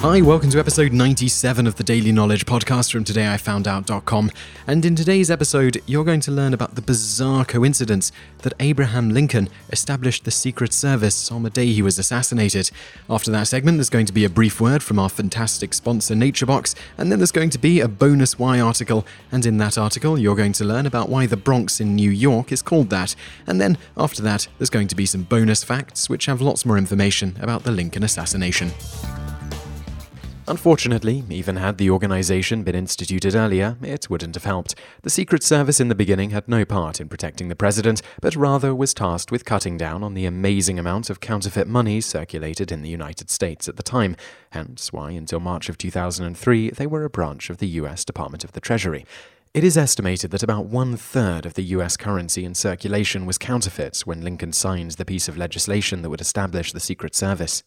Hi, welcome to episode 97 of the Daily Knowledge podcast from todayifoundout.com. And in today's episode, you're going to learn about the bizarre coincidence that Abraham Lincoln established the Secret Service on the day he was assassinated. After that segment, there's going to be a brief word from our fantastic sponsor, NatureBox, and then there's going to be a bonus Why article. And in that article, you're going to learn about why the Bronx in New York is called that. And then after that, there's going to be some bonus facts which have lots more information about the Lincoln assassination. Unfortunately, even had the organization been instituted earlier, it wouldn't have helped. The Secret Service in the beginning had no part in protecting the president, but rather was tasked with cutting down on the amazing amount of counterfeit money circulated in the United States at the time, hence why until March of 2003 they were a branch of the US Department of the Treasury. It is estimated that about one third of the US currency in circulation was counterfeit when Lincoln signed the piece of legislation that would establish the Secret Service.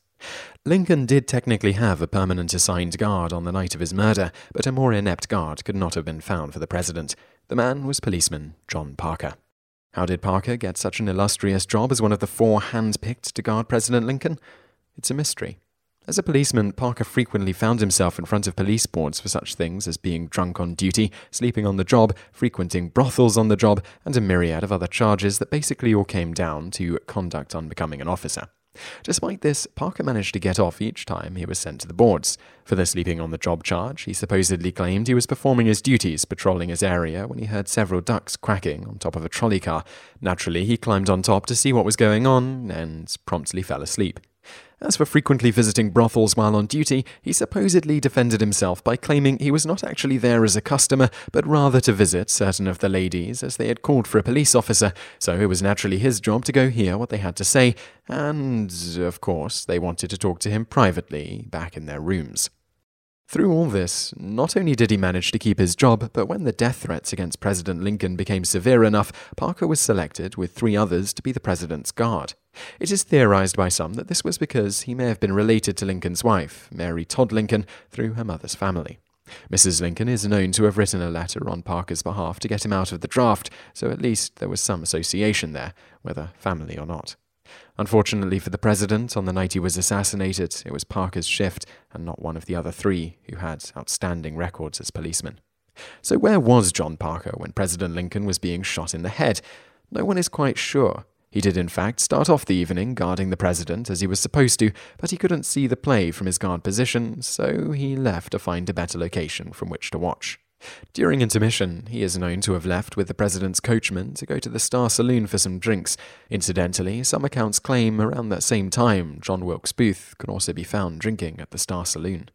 Lincoln did technically have a permanent assigned guard on the night of his murder, but a more inept guard could not have been found for the president. The man was policeman John Parker. How did Parker get such an illustrious job as one of the four hand-picked to guard President Lincoln? It's a mystery. As a policeman, Parker frequently found himself in front of police boards for such things as being drunk on duty, sleeping on the job, frequenting brothels on the job, and a myriad of other charges that basically all came down to conduct unbecoming an officer. Despite this, Parker managed to get off each time he was sent to the boards. For the sleeping on the job charge, he supposedly claimed he was performing his duties patrolling his area when he heard several ducks quacking on top of a trolley car. Naturally, he climbed on top to see what was going on and promptly fell asleep. As for frequently visiting brothels while on duty, he supposedly defended himself by claiming he was not actually there as a customer, but rather to visit certain of the ladies as they had called for a police officer, so it was naturally his job to go hear what they had to say, and, of course, they wanted to talk to him privately back in their rooms. Through all this, not only did he manage to keep his job, but when the death threats against President Lincoln became severe enough, Parker was selected with three others to be the president's guard. It is theorized by some that this was because he may have been related to Lincoln's wife, Mary Todd Lincoln, through her mother's family. Mrs. Lincoln is known to have written a letter on Parker's behalf to get him out of the draft, so at least there was some association there, whether family or not. Unfortunately for the president, on the night he was assassinated, it was Parker's shift and not one of the other three who had outstanding records as policemen. So, where was John Parker when President Lincoln was being shot in the head? No one is quite sure. He did, in fact, start off the evening guarding the president as he was supposed to, but he couldn't see the play from his guard position, so he left to find a better location from which to watch. During intermission, he is known to have left with the president's coachman to go to the Star Saloon for some drinks. Incidentally, some accounts claim around that same time John Wilkes Booth could also be found drinking at the Star Saloon.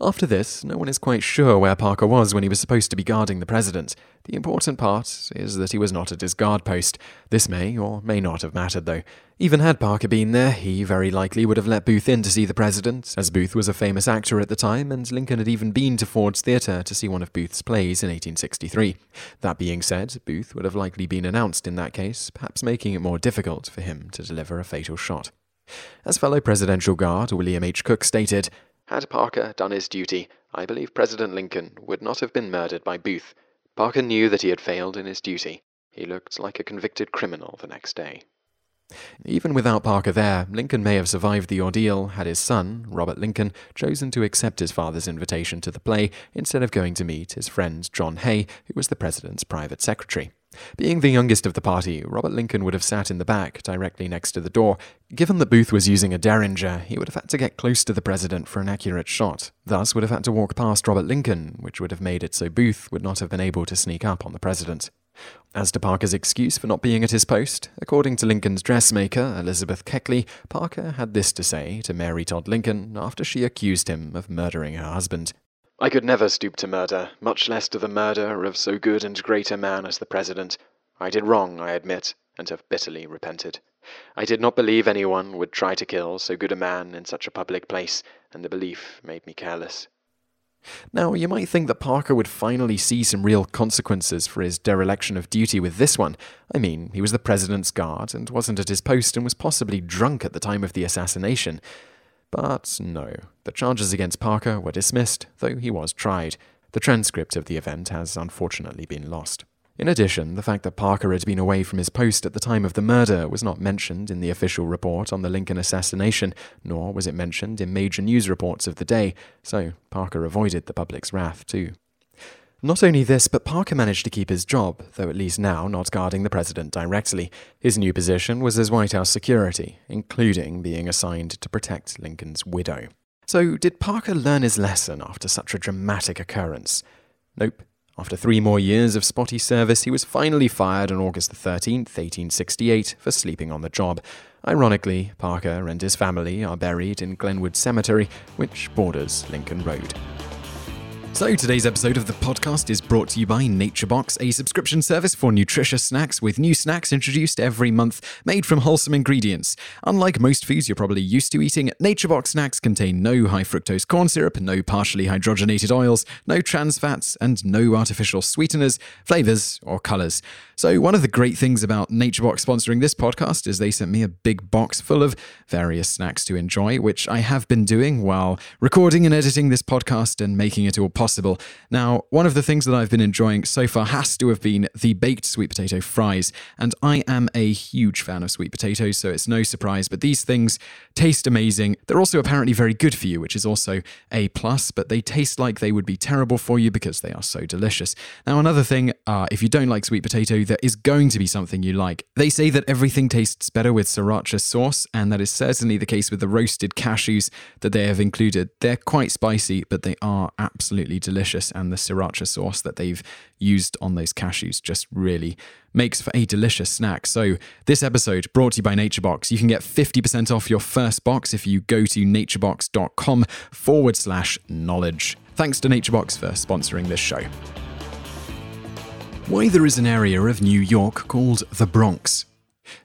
After this, no one is quite sure where Parker was when he was supposed to be guarding the president. The important part is that he was not at his guard post. This may or may not have mattered, though. Even had Parker been there, he very likely would have let Booth in to see the president, as Booth was a famous actor at the time, and Lincoln had even been to Ford's Theatre to see one of Booth's plays in 1863. That being said, Booth would have likely been announced in that case, perhaps making it more difficult for him to deliver a fatal shot. As fellow presidential guard William H. Cook stated, had Parker done his duty, I believe President Lincoln would not have been murdered by Booth. Parker knew that he had failed in his duty. He looked like a convicted criminal the next day. Even without Parker there, Lincoln may have survived the ordeal had his son, Robert Lincoln, chosen to accept his father's invitation to the play instead of going to meet his friend John Hay, who was the president's private secretary. Being the youngest of the party, Robert Lincoln would have sat in the back, directly next to the door. Given that Booth was using a Derringer, he would have had to get close to the president for an accurate shot, thus would have had to walk past Robert Lincoln, which would have made it so Booth would not have been able to sneak up on the president. As to Parker's excuse for not being at his post, according to Lincoln's dressmaker, Elizabeth Keckley, Parker had this to say to Mary Todd Lincoln after she accused him of murdering her husband. I could never stoop to murder, much less to the murder of so good and great a man as the President. I did wrong, I admit, and have bitterly repented. I did not believe anyone would try to kill so good a man in such a public place, and the belief made me careless. Now, you might think that Parker would finally see some real consequences for his dereliction of duty with this one. I mean, he was the president's guard and wasn't at his post and was possibly drunk at the time of the assassination. But no, the charges against Parker were dismissed, though he was tried. The transcript of the event has unfortunately been lost. In addition, the fact that Parker had been away from his post at the time of the murder was not mentioned in the official report on the Lincoln assassination, nor was it mentioned in major news reports of the day, so Parker avoided the public's wrath too. Not only this, but Parker managed to keep his job, though at least now not guarding the president directly. His new position was as White House security, including being assigned to protect Lincoln's widow. So, did Parker learn his lesson after such a dramatic occurrence? Nope. After three more years of spotty service, he was finally fired on August 13, 1868, for sleeping on the job. Ironically, Parker and his family are buried in Glenwood Cemetery, which borders Lincoln Road. So, today's episode of the podcast is brought to you by NatureBox, a subscription service for nutritious snacks with new snacks introduced every month made from wholesome ingredients. Unlike most foods you're probably used to eating, NatureBox snacks contain no high fructose corn syrup, no partially hydrogenated oils, no trans fats, and no artificial sweeteners, flavors, or colors. So, one of the great things about NatureBox sponsoring this podcast is they sent me a big box full of various snacks to enjoy, which I have been doing while recording and editing this podcast and making it all possible possible. Now, one of the things that I've been enjoying so far has to have been the baked sweet potato fries, and I am a huge fan of sweet potatoes, so it's no surprise. But these things taste amazing. They're also apparently very good for you, which is also a plus, but they taste like they would be terrible for you because they are so delicious. Now, another thing, uh, if you don't like sweet potato, there is going to be something you like. They say that everything tastes better with sriracha sauce, and that is certainly the case with the roasted cashews that they have included. They're quite spicy, but they are absolutely absolutely delicious, and the sriracha sauce that they've used on those cashews just really makes for a delicious snack. So, this episode brought to you by NatureBox. You can get 50% off your first box if you go to naturebox.com forward slash knowledge. Thanks to NatureBox for sponsoring this show. Why there is an area of New York called the Bronx.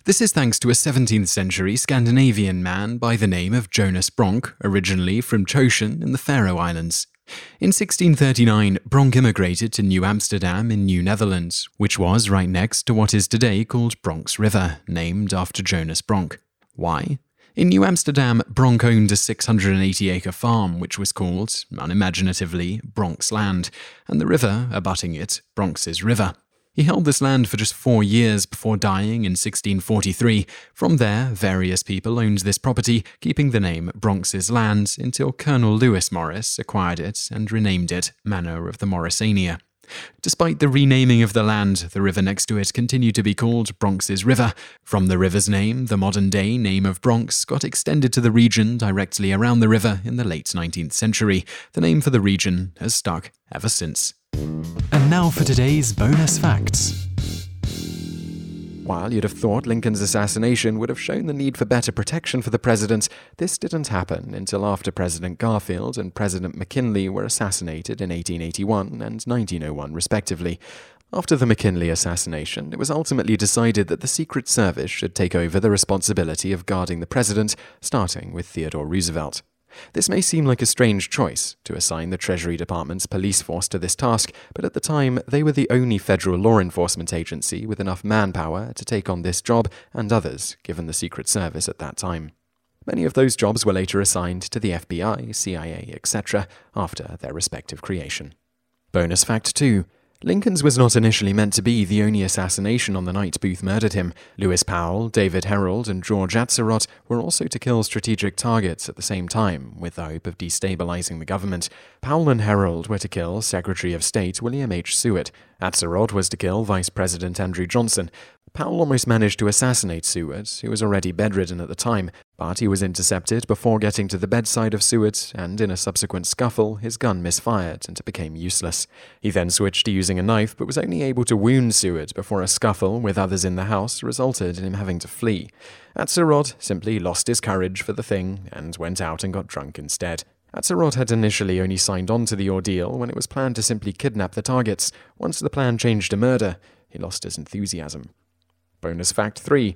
This is thanks to a 17th century Scandinavian man by the name of Jonas Bronk, originally from Choshen in the Faroe Islands. In 1639, Bronk immigrated to New Amsterdam in New Netherlands, which was right next to what is today called Bronx River, named after Jonas Bronk. Why? In New Amsterdam, Bronk owned a 680 acre farm, which was called, unimaginatively, Bronx Land, and the river abutting it, Bronx's River. He held this land for just four years before dying in 1643. From there, various people owned this property, keeping the name Bronx's Land until Colonel Lewis Morris acquired it and renamed it Manor of the Morrisania. Despite the renaming of the land, the river next to it continued to be called Bronx's River. From the river's name, the modern day name of Bronx got extended to the region directly around the river in the late 19th century. The name for the region has stuck ever since. And now for today's bonus facts. While you'd have thought Lincoln's assassination would have shown the need for better protection for the president, this didn't happen until after President Garfield and President McKinley were assassinated in 1881 and 1901, respectively. After the McKinley assassination, it was ultimately decided that the Secret Service should take over the responsibility of guarding the president, starting with Theodore Roosevelt. This may seem like a strange choice to assign the Treasury Department's police force to this task, but at the time they were the only federal law enforcement agency with enough manpower to take on this job and others, given the Secret Service at that time. Many of those jobs were later assigned to the FBI, CIA, etc., after their respective creation. Bonus fact 2 Lincoln's was not initially meant to be the only assassination on the night Booth murdered him. Lewis Powell, David Herold, and George Atzerodt were also to kill strategic targets at the same time, with the hope of destabilizing the government. Powell and Herold were to kill Secretary of State William H. Seward. Atzerodt was to kill Vice President Andrew Johnson. Powell almost managed to assassinate Seward, who was already bedridden at the time, but he was intercepted before getting to the bedside of Seward, and in a subsequent scuffle, his gun misfired and it became useless. He then switched to using a knife, but was only able to wound Seward before a scuffle with others in the house resulted in him having to flee. Atzerodt simply lost his courage for the thing and went out and got drunk instead. Atzerodt had initially only signed on to the ordeal when it was planned to simply kidnap the targets. Once the plan changed to murder, he lost his enthusiasm. Bonus fact 3.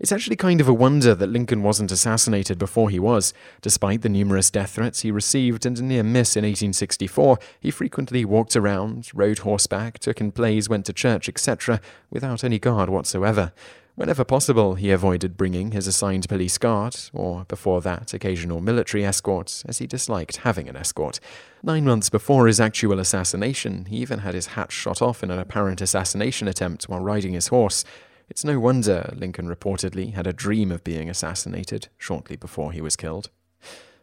It's actually kind of a wonder that Lincoln wasn't assassinated before he was. Despite the numerous death threats he received and a near miss in 1864, he frequently walked around, rode horseback, took in plays, went to church, etc., without any guard whatsoever. Whenever possible, he avoided bringing his assigned police guard, or before that, occasional military escorts, as he disliked having an escort. Nine months before his actual assassination, he even had his hat shot off in an apparent assassination attempt while riding his horse. It's no wonder Lincoln reportedly had a dream of being assassinated shortly before he was killed.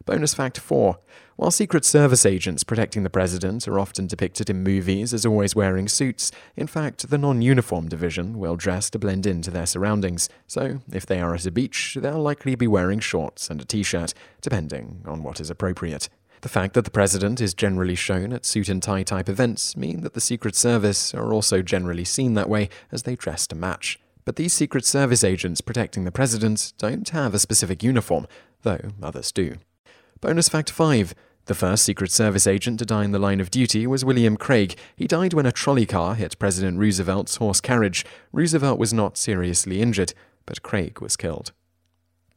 Bonus fact 4. While Secret Service agents protecting the president are often depicted in movies as always wearing suits, in fact, the non uniform division will dress to blend into their surroundings, so if they are at a beach, they'll likely be wearing shorts and a t shirt, depending on what is appropriate. The fact that the president is generally shown at suit and tie type events mean that the Secret Service are also generally seen that way as they dress to match. But these Secret Service agents protecting the president don't have a specific uniform, though others do. Bonus fact 5. The first Secret Service agent to die in the line of duty was William Craig. He died when a trolley car hit President Roosevelt's horse carriage. Roosevelt was not seriously injured, but Craig was killed.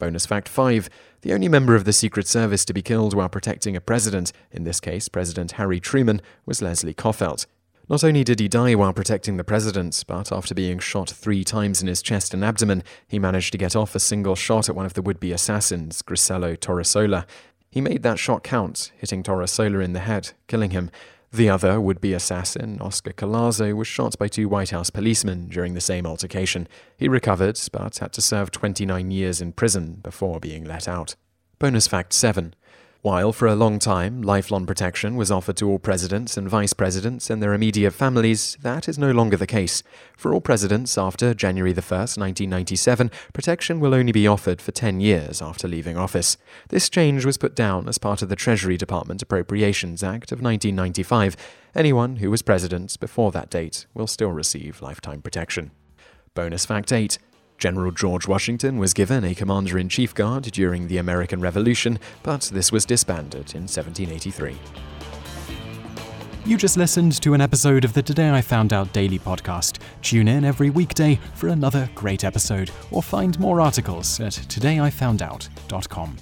Bonus fact 5. The only member of the Secret Service to be killed while protecting a president, in this case President Harry Truman, was Leslie Coffelt. Not only did he die while protecting the president, but after being shot three times in his chest and abdomen, he managed to get off a single shot at one of the would be assassins, Griselio Torresola. He made that shot count, hitting Torresola in the head, killing him. The other would be assassin, Oscar Collazo, was shot by two White House policemen during the same altercation. He recovered, but had to serve 29 years in prison before being let out. Bonus fact 7. While for a long time lifelong protection was offered to all presidents and vice presidents and their immediate families, that is no longer the case. For all presidents after January 1, 1997, protection will only be offered for 10 years after leaving office. This change was put down as part of the Treasury Department Appropriations Act of 1995. Anyone who was president before that date will still receive lifetime protection. Bonus fact 8. General George Washington was given a Commander in Chief Guard during the American Revolution, but this was disbanded in 1783. You just listened to an episode of the Today I Found Out Daily podcast. Tune in every weekday for another great episode, or find more articles at todayifoundout.com.